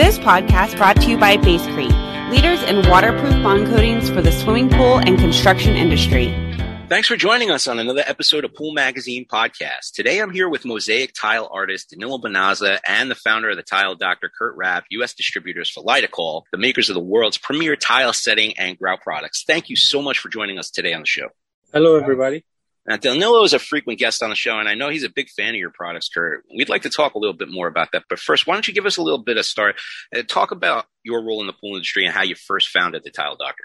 This podcast brought to you by Basecrete, leaders in waterproof bond coatings for the swimming pool and construction industry. Thanks for joining us on another episode of Pool Magazine Podcast. Today I'm here with mosaic tile artist Danilo Bonazza and the founder of the Tile Doctor, Kurt Rapp, U.S. distributors for Litokol, the makers of the world's premier tile setting and grout products. Thank you so much for joining us today on the show. Hello, everybody. Now, Danilo is a frequent guest on the show, and I know he's a big fan of your products, Kurt. We'd like to talk a little bit more about that. But first, why don't you give us a little bit of start and talk about your role in the pool industry and how you first founded the Tile Doctor?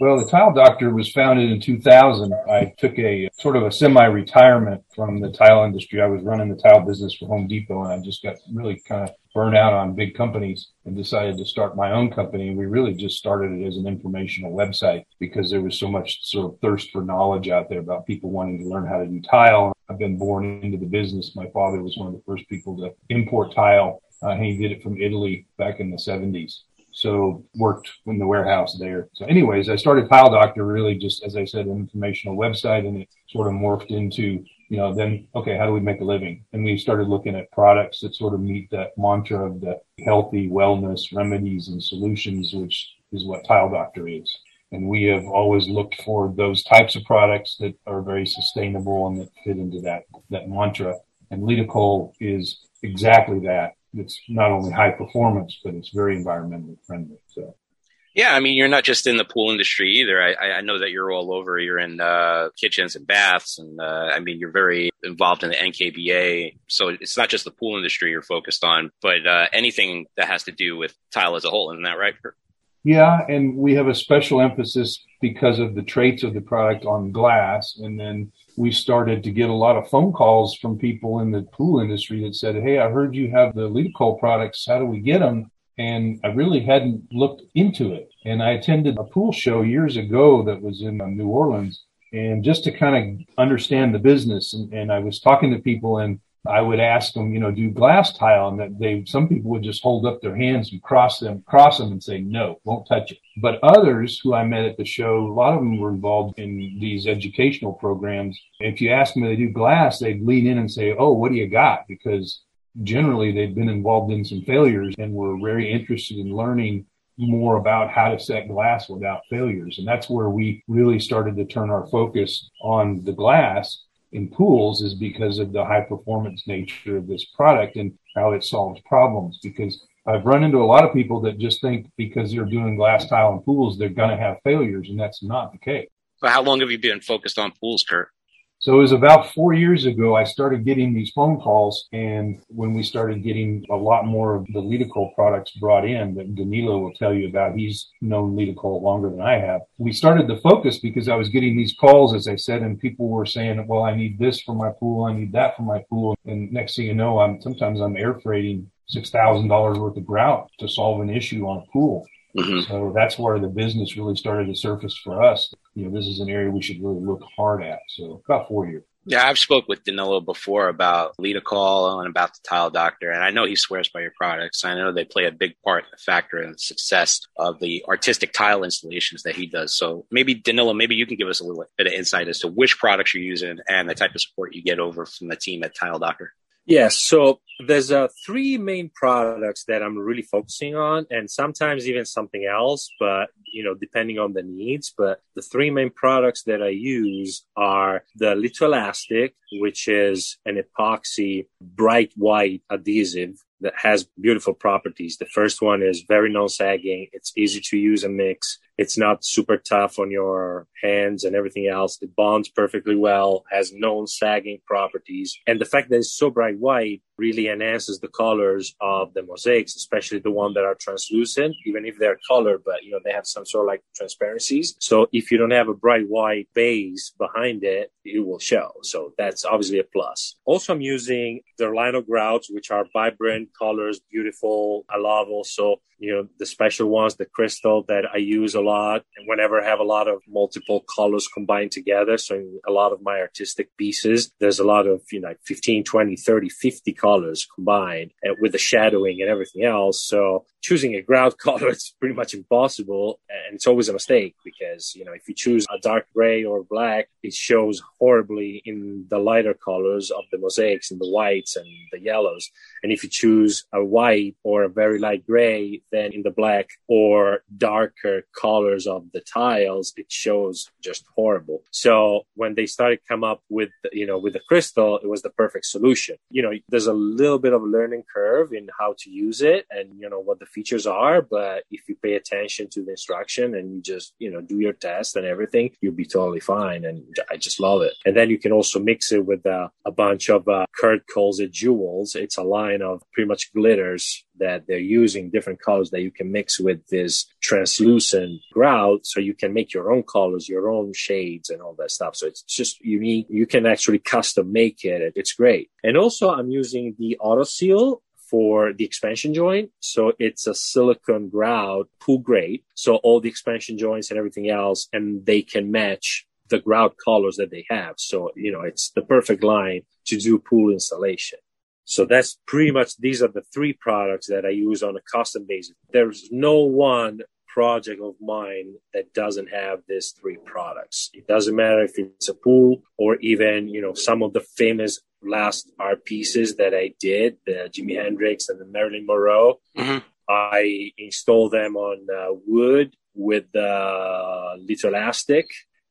Well, the Tile Doctor was founded in 2000. I took a sort of a semi-retirement from the tile industry. I was running the tile business for Home Depot, and I just got really kind of burned out on big companies and decided to start my own company. We really just started it as an informational website because there was so much sort of thirst for knowledge out there about people wanting to learn how to do tile. I've been born into the business. My father was one of the first people to import tile. Uh, he did it from Italy back in the 70s. So worked in the warehouse there. So anyways, I started Tile Doctor really just, as I said, an informational website and it sort of morphed into, you know, then, okay, how do we make a living? And we started looking at products that sort of meet that mantra of the healthy wellness remedies and solutions, which is what Tile Doctor is. And we have always looked for those types of products that are very sustainable and that fit into that, that mantra. And Litokol is exactly that it's not only high performance, but it's very environmentally friendly. So. Yeah, I mean, you're not just in the pool industry either. I, I know that you're all over. You're in uh, kitchens and baths, and uh, I mean, you're very involved in the NKBA. So it's not just the pool industry you're focused on, but uh, anything that has to do with tile as a whole. Isn't that right? Yeah, and we have a special emphasis because of the traits of the product on glass, and then we started to get a lot of phone calls from people in the pool industry that said, Hey, I heard you have the Litokol products. How do we get them? And I really hadn't looked into it. And I attended a pool show years ago that was in uh, New Orleans. And just to kind of understand the business, and, and I was talking to people, and I would ask them, you know, do glass tile, and that they some people would just hold up their hands and cross them, cross them, and say no, won't touch it. But others who I met at the show, a lot of them were involved in these educational programs. If you ask them if they do glass, they'd lean in and say, "Oh, what do you got?" Because generally they've been involved in some failures and were very interested in learning more about how to set glass without failures. And that's where we really started to turn our focus on the glass in pools is because of the high performance nature of this product and how it solves problems. Because I've run into a lot of people that just think because they're doing glass tile in pools, they're going to have failures, and that's not the case. But how long have you been focused on pools, Kurt? So it was about four years ago, I started getting these phone calls. And when we started getting a lot more of the Litokol products brought in that Danilo will tell you about, he's known Litokol longer than I have. We started to focus because I was getting these calls, as I said, and people were saying, well, I need this for my pool. I need that for my pool. And next thing you know, I'm sometimes I'm air freighting $6,000 worth of grout to solve an issue on a pool. Mm-hmm. So that's where the business really started to surface for us. You know, this is an area we should really look hard at. So about four years. Yeah, I've spoke with Danilo before about Litokol and about the Tile Doctor, and I know he swears by your products. I know they play a big part, a factor in the success of the artistic tile installations that he does. So maybe Danilo, maybe you can give us a little bit of insight as to which products you're using and the type of support you get over from the team at Tile Doctor. Yes. So there's uh, three main products that I'm really focusing on, and sometimes even something else, but you know, depending on the needs. But the three main products that I use are the Litoelastic, which is an epoxy bright white adhesive that has beautiful properties. The first one is very non-sagging. It's easy to use and mix. It's not super tough on your hands and everything else. It bonds perfectly well, has non-sagging properties. And the fact that it's so bright white really enhances the colors of the mosaics, especially the one that are translucent, even if they're colored, but you know, they have some sort of like transparencies. So if you don't have a bright white base behind it, it will show. So that's obviously a plus. Also, I'm using the Lino grouts, which are vibrant colors, beautiful. I love also you know, the special ones, the crystal that I use a lot. And whenever I have a lot of multiple colors combined together. So in a lot of my artistic pieces, there's a lot of, you know, 15, 20, 30, 50 colors combined with the shadowing and everything else. So choosing a grout color, it's pretty much impossible. And it's always a mistake because, you know, if you choose a dark gray or black, it shows horribly in the lighter colors of the mosaics and the whites and the yellows. And if you choose a white or a very light gray, then in the black or darker colors of the tiles, it shows just horrible. So when they started come up with, you know, with the crystal, it was the perfect solution. You know, there's a little bit of learning curve in how to use it and, you know, what the features are. But if you pay attention to the instruction and you just, you know, do your test and everything, you'll be totally fine. And I just love it. And then you can also mix it with uh, a bunch of, uh, Kurt calls it jewels. It's a line of pretty much glitters that they're using different colors that you can mix with this translucent grout. So you can make your own colors, your own shades and all that stuff. So it's just unique. You can actually custom make it. It's great. And also I'm using the auto seal for the expansion joint. So it's a silicone grout pool grade. So all the expansion joints and everything else, and they can match the grout colors that they have. So, you know, it's the perfect line to do pool installation. So that's pretty much, these are the three products that I use on a custom basis. There's no one project of mine that doesn't have these three products. It doesn't matter if it's a pool or even, you know, some of the famous last art pieces that I did, the Jimi Hendrix and the Marilyn Monroe. Mm-hmm. I installed them on uh, wood with the elastic.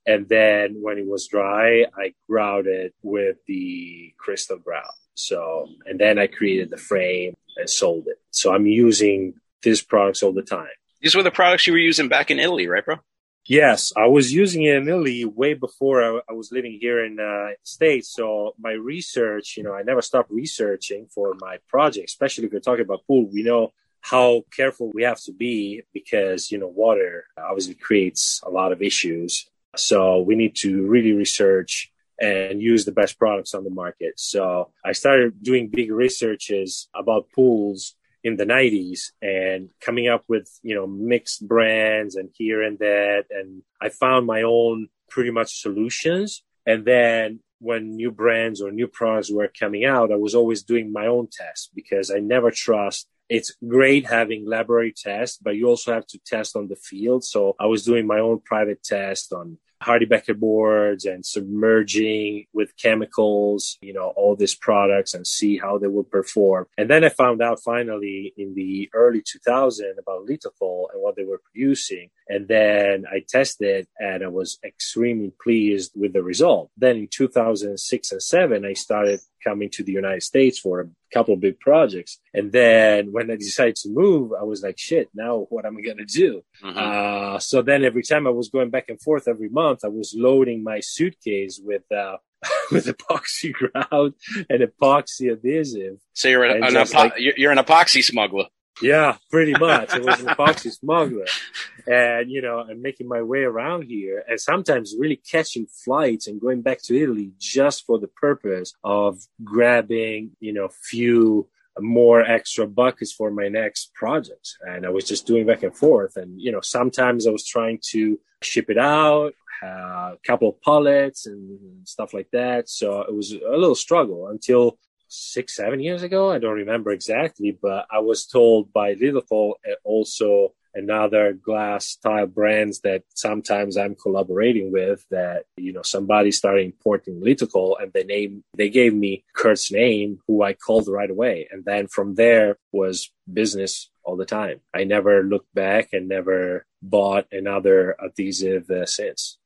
And then when it was dry, I grouted with the crystal grout. So, and then I created the frame and sold it. So I'm using these products all the time. These were the products you were using back in Italy, right, bro? Yes, I was using it in Italy way before I, I was living here in uh, States. So my research, you know, I never stopped researching for my project, especially if you're talking about pool. We know how careful we have to be because, you know, water obviously creates a lot of issues. So we need to really research and use the best products on the market. So I started doing big researches about pools in the 90s and coming up with, you know, mixed brands and here and that. And I found my own pretty much solutions. And then when new brands or new products were coming out, I was always doing my own tests because I never trust it's great having laboratory tests, but you also have to test on the field. So I was doing my own private test on HardieBacker boards and submerging with chemicals, you know, all these products and see how they would perform. And then I found out finally in the early 2000 about Litokol and what they were producing. And then I tested and I was extremely pleased with the result. Then in 2006 and seven, I started coming to the United States for a couple of big projects. And then when I decided to move, I was like, shit, now what am I going to do? Mm-hmm. Uh, so then every time I was going back and forth every month, I was loading my suitcase with, uh, with epoxy grout and epoxy adhesive. So you're an, an epo- like, you're an epoxy smuggler. Yeah, pretty much. It was an epoxy smuggler. And, you know, I'm making my way around here and sometimes really catching flights and going back to Italy just for the purpose of grabbing, you know, few more extra buckets for my next project. And I was just doing back and forth. And, you know, sometimes I was trying to ship it out, uh, a couple of pallets and stuff like that. So it was a little struggle until six, seven years ago. I don't remember exactly, but I was told by Litokol and also another glass tile brands that sometimes I'm collaborating with that, you know, somebody started importing Litokol and they name, they gave me Kurt's name, who I called right away. And then from there was business all the time. I never looked back and never bought another adhesive uh, since.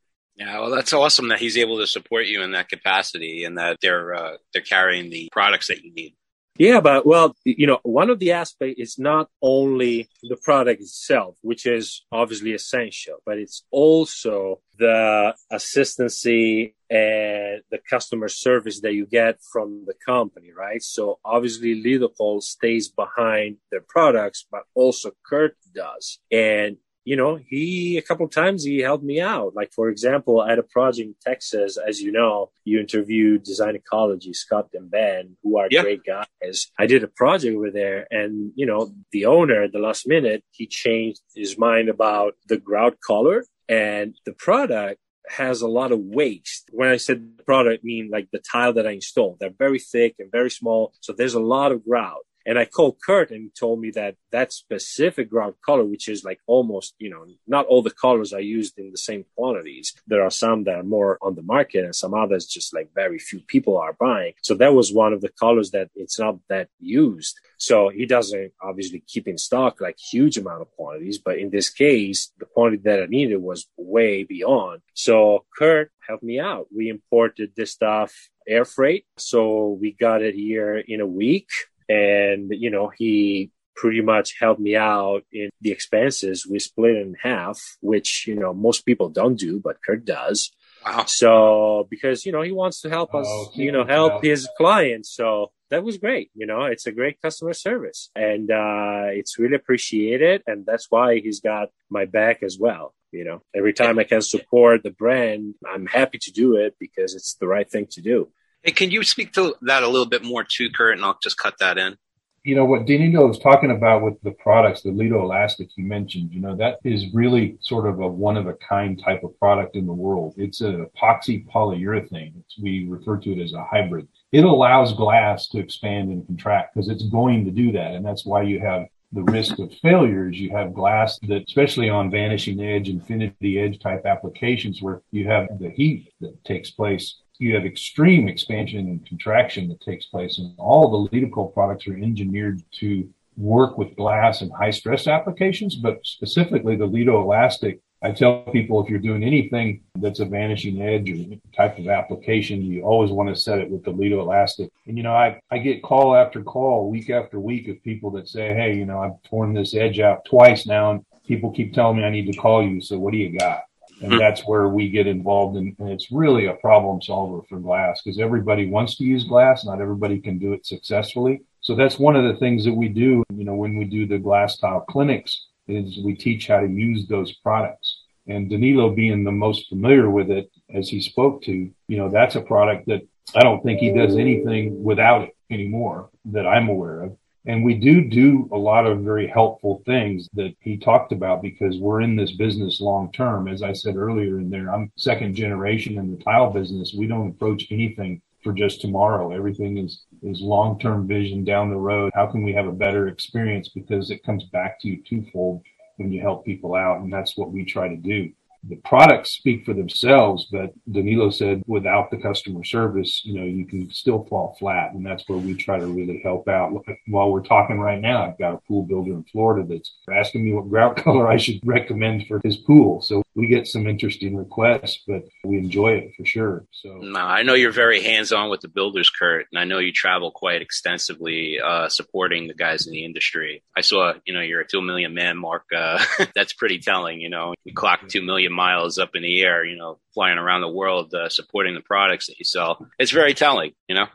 Yeah, well, that's awesome that he's able to support you in that capacity and that they're uh, they're carrying the products that you need. Yeah, but well, you know, one of the aspects is not only the product itself, which is obviously essential, but it's also the assistancy and the customer service that you get from the company, right? So obviously Litokol stays behind their products, but also Kurt does. And you know, he a couple times he helped me out. Like for example, at a project in Texas, as you know, you interviewed Design Ecology, Scott and Ben, who are yeah. great guys. I did a project over there, and you know, the owner at the last minute he changed his mind about the grout color and the product has a lot of waste. When I said product, I mean like the tile that I installed. They're very thick and very small, so there's a lot of grout. And I called Kurt and he told me that that specific ground color, which is like almost, you know, not all the colors are used in the same quantities. There are some that are more on the market and some others just like very few people are buying. So that was one of the colors that it's not that used. So he doesn't obviously keep in stock like huge amount of quantities, but in this case, the quantity that I needed was way beyond. So Kurt helped me out. We imported this stuff air freight. So we got it here in a week and, you know, he pretty much helped me out in the expenses. We split in half, which, you know, most people don't do, but Kurt does. Wow. So because, you know, he wants to help us, oh, you know, help, help his clients. So that was great. You know, it's a great customer service and, uh, it's really appreciated. And that's why he's got my back as well. You know, every time I can support the brand, I'm happy to do it because it's the right thing to do. Hey, can you speak to that a little bit more too, Kurt? And I'll just cut that in. You know, what Danilo was talking about with the products, the Litoelastic you mentioned, you know, that is really sort of a one of a kind type of product in the world. It's an epoxy polyurethane. It's, we refer to it as a hybrid. It allows glass to expand and contract because it's going to do that. And that's why you have the risk of failures. You have glass that, especially on vanishing edge, infinity edge type applications where you have the heat that takes place you have extreme expansion and contraction that takes place. And all the Litokol products are engineered to work with glass and high stress applications, but specifically the Litoelastic. I tell people if you're doing anything that's a vanishing edge or any type of application, you always want to set it with the Litoelastic. And you know, I, I get call after call, week after week of people that say, Hey, you know, I've torn this edge out twice now and people keep telling me I need to call you. So what do you got? And hmm. that's where we get involved in, and it's really a problem solver for glass because everybody wants to use glass not everybody can do it successfully. So that's one of the things that we do you know when we do the glass tile clinics is we teach how to use those products. And danilo being the most familiar with it as he spoke to you know that's a product that i don't think he does anything without it anymore that i'm aware of and we do do a lot of very helpful things that he talked about because we're in this business long term. As I said earlier in there, I'm second generation in the tile business. We don't approach anything for just tomorrow. Everything is, is long term vision down the road. How can we have a better experience? Because it comes back to you twofold when you help people out. And that's what we try to do the products speak for themselves, but Danilo said without the customer service, you know, you can still fall flat. And that's where we try to really help out. While we're talking right now, I've got a pool builder in Florida that's asking me what grout color I should recommend for his pool. So we get some interesting requests, but we enjoy it for sure. So I know you're very hands on with the builders, Kurt, and I know you travel quite extensively, uh, supporting the guys in the industry. I saw, you know, you're a two million man mark. Uh, that's pretty telling, you know, you clock two million miles up in the air, you know, flying around the world, uh, supporting the products that you sell. It's very telling, you know?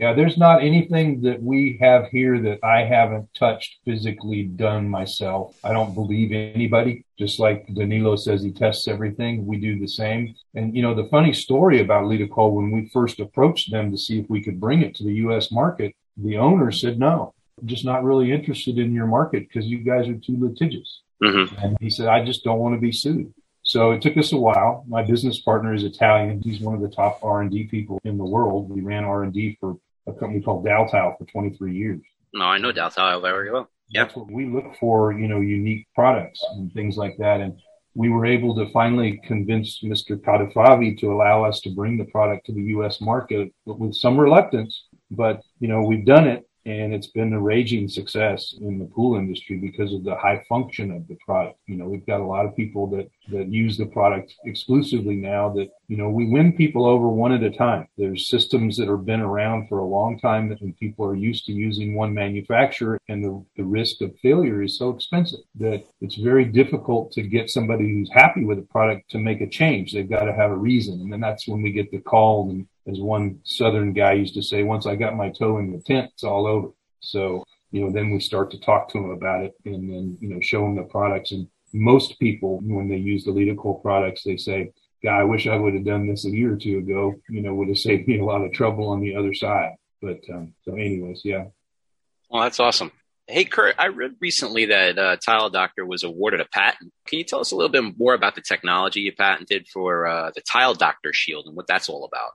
Yeah, there's not anything that we have here that I haven't touched physically done myself. I don't believe anybody. Just like Danilo says he tests everything, we do the same. And you know, the funny story about Litokol, when we first approached them to see if we could bring it to the US market, the owner said no. I'm just not really interested in your market because you guys are too litigious. Mm-hmm. And he said, I just don't want to be sued. So it took us a while. My business partner is Italian. He's one of the top R&D people in the world. We ran R&D for a company called Daltile for 23 years. No, I know Daltile very well. Yeah. That's what we look for, you know, unique products and things like that. And we were able to finally convince Mr. Cadafavi to allow us to bring the product to the U.S. market with some reluctance. But, you know, we've done it and it's been a raging success in the pool industry because of the high function of the product. You know, we've got a lot of people that, that use the product exclusively now that, you know, we win people over one at a time. There's systems that have been around for a long time that when people are used to using one manufacturer and the, the risk of failure is so expensive that it's very difficult to get somebody who's happy with the product to make a change. They've got to have a reason. And then that's when we get the call and as one southern guy used to say, once I got my toe in the tent, it's all over. So, you know, then we start to talk to them about it and then, you know, show them the products. And most people, when they use the Litokol products, they say, God, I wish I would have done this a year or two ago, you know, would have saved me a lot of trouble on the other side. But, um, so anyways, yeah. Well, that's awesome. Hey, Kurt, I read recently that uh, Tile Doctor was awarded a patent. Can you tell us a little bit more about the technology you patented for uh, the Tile Doctor Shield and what that's all about?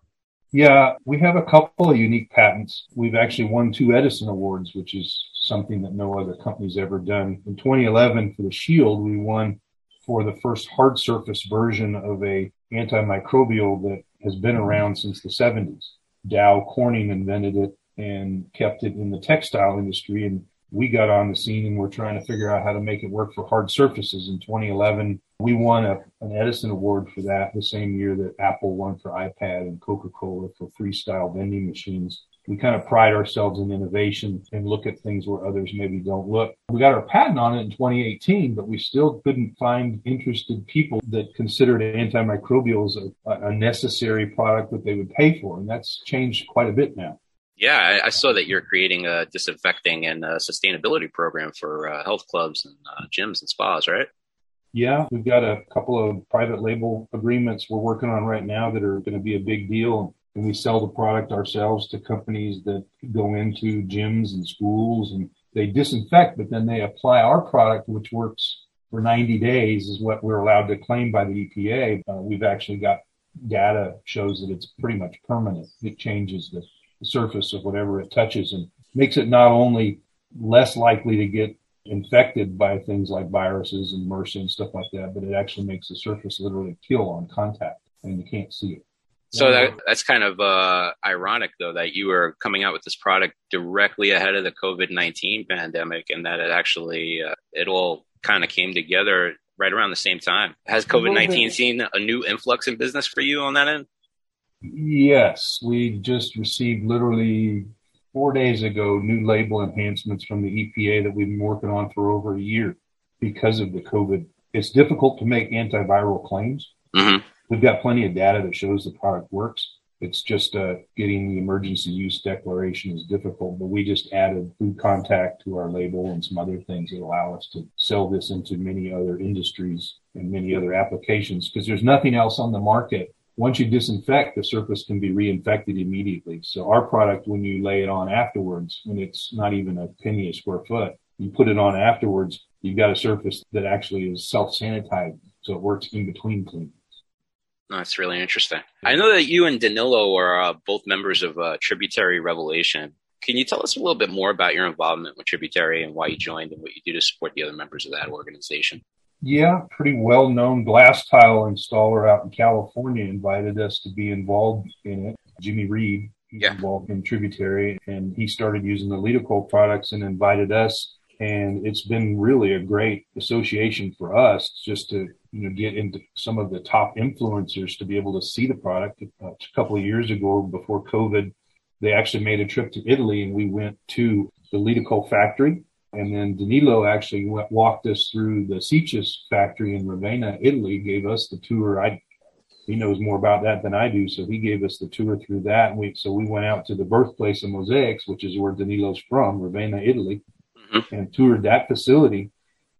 Yeah, we have a couple of unique patents. We've actually won two Edison Awards, which is something that no other company's ever done. In 2011, for the Shield, we won for the first hard surface version of a antimicrobial that has been around since the 70s. Dow Corning invented it and kept it in the textile industry. And we got on the scene and we're trying to figure out how to make it work for hard surfaces. In 2011, we won a, an Edison Award for that the same year that Apple won for iPad and Coca-Cola for freestyle vending machines. We kind of pride ourselves in innovation and look at things where others maybe don't look. We got our patent on it in 2018, but we still couldn't find interested people that considered antimicrobials a, a necessary product that they would pay for. And that's changed quite a bit now. Yeah, I, I, saw that you're creating a disinfecting and a sustainability program for uh, health clubs and uh, gyms and spas, right? Yeah, we've got a couple of private label agreements we're working on right now that are going to be a big deal. And we sell the product ourselves to companies that go into gyms and schools and they disinfect, but then they apply our product, which works for 90 days is what we're allowed to claim by the EPA. Uh, we've actually got data shows that it's pretty much permanent. It changes the surface of whatever it touches and makes it not only less likely to get infected by things like viruses and MRSA and stuff like that, but it actually makes the surface literally kill on contact and you can't see it. So that, that's kind of uh, ironic, though, that you were coming out with this product directly ahead of the COVID nineteen pandemic, and that it actually uh, it all kind of came together right around the same time. Has COVID nineteen seen a new influx in business for you on that end? Yes, we just received literally four days ago new label enhancements from the EPA that we've been working on for over a year because of the COVID. It's difficult to make antiviral claims. Mm-hmm. We've got plenty of data that shows the product works. It's just uh, getting the emergency use declaration is difficult, but we just added food contact to our label and some other things that allow us to sell this into many other industries and many other applications because there's nothing else on the market once you disinfect, the surface can be reinfected immediately. So our product, when you lay it on afterwards, when it's not even a penny a square foot, you put it on afterwards, you've got a surface that actually is self-sanitized. So it works in between cleanings. That's really interesting. I know that you and Danilo are uh, both members of uh, Tributary Revelation. Can you tell us a little bit more about your involvement with Tributary and why you joined and what you do to support the other members of that organization? Yeah, pretty well known glass tile installer out in California invited us to be involved in it. Jimmy Reed, he's yeah. involved in Tributary, and he started using the Litokol products and invited us. And it's been really a great association for us just to you know get into some of the top influencers to be able to see the product. Uh, a couple of years ago, before COVID, they actually made a trip to Italy, and we went to the Litokol factory and then Danilo actually went, walked us through the Sicis factory in Ravenna, Italy, gave us the tour. I, he knows more about that than I do. So he gave us the tour through that. And we, so we went out to the birthplace of Mosaics, which is where Danilo's from, Ravenna, Italy, mm-hmm. and toured that facility.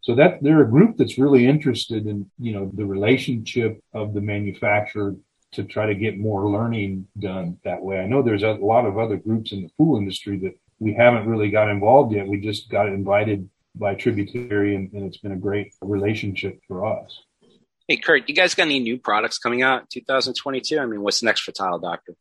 So that they're a group that's really interested in, you know, the relationship of the manufacturer to try to get more learning done that way. I know there's a lot of other groups in the pool industry that we haven't really got involved yet. We just got invited by Tributary, and, and it's been a great relationship for us. Hey, Kurt, you guys got any new products coming out in 2022? I mean, what's next for Tile Doctor?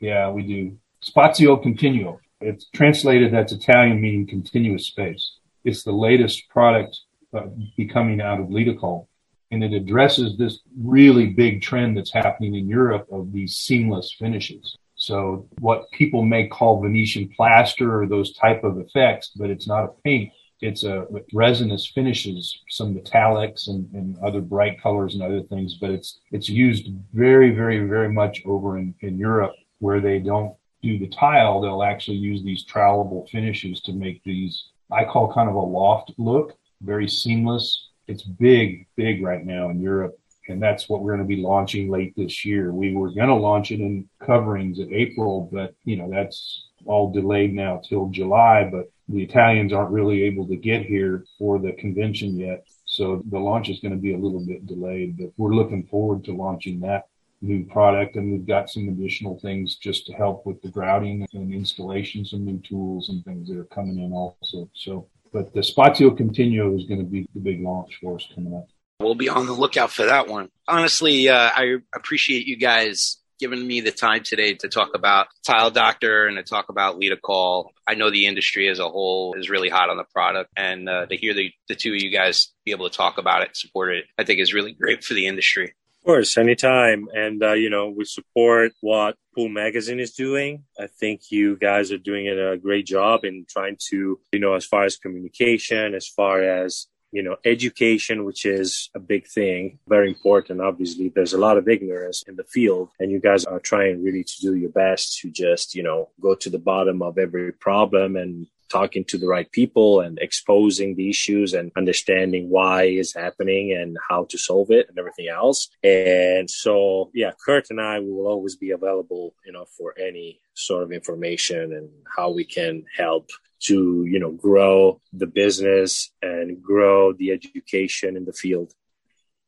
Yeah, we do. Spazio Continuo. It's translated, that's Italian meaning continuous space. It's the latest product uh, becoming out of Litokol. And it addresses this really big trend that's happening in Europe of these seamless finishes. So what people may call Venetian plaster or those type of effects, but it's not a paint. It's a resinous finishes, some metallics and, and other bright colors and other things, but it's, it's used very, very, very much over in, in Europe where they don't do the tile. They'll actually use these trowelable finishes to make these, I call kind of a loft look, very seamless. It's big, big right now in Europe and that's what we're going to be launching late this year. We were going to launch it in coverings in April, but you know that's all delayed now till July. But the Italians aren't really able to get here for the convention yet, so the launch is going to be a little bit delayed. But we're looking forward to launching that new product, and we've got some additional things just to help with the grouting and installation, some new tools and things that are coming in also. So, but the Spazio Continuo is going to be the big launch for us coming up. We'll be on the lookout for that one. Honestly, uh, I appreciate you guys giving me the time today to talk about Tile Doctor and to talk about Litokol. I know the industry as a whole is really hot on the product, and uh, to hear the, the two of you guys be able to talk about it, support it, I think is really great for the industry. Of course, anytime. And, uh, you know, we support what Pool Magazine is doing. I think you guys are doing a great job in trying to, you know, as far as communication, as far as you know, education, which is a big thing, very important. Obviously, there's a lot of ignorance in the field, and you guys are trying really to do your best to just, you know, go to the bottom of every problem and talking to the right people and exposing the issues and understanding why it's happening and how to solve it and everything else. And so, yeah, Kurt and I will always be available, you know, for any sort of information and how we can help to, you know, grow the business and grow the education in the field.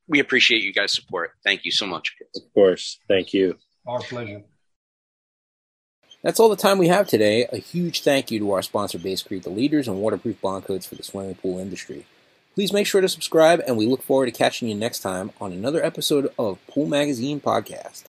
We appreciate you guys' support. Thank you so much. Of course. Thank you. Our pleasure. That's all the time we have today. A huge thank you to our sponsor, Base Basecrete, the leaders in waterproof bond coats for the swimming pool industry. Please make sure to subscribe, and we look forward to catching you next time on another episode of Pool Magazine Podcast.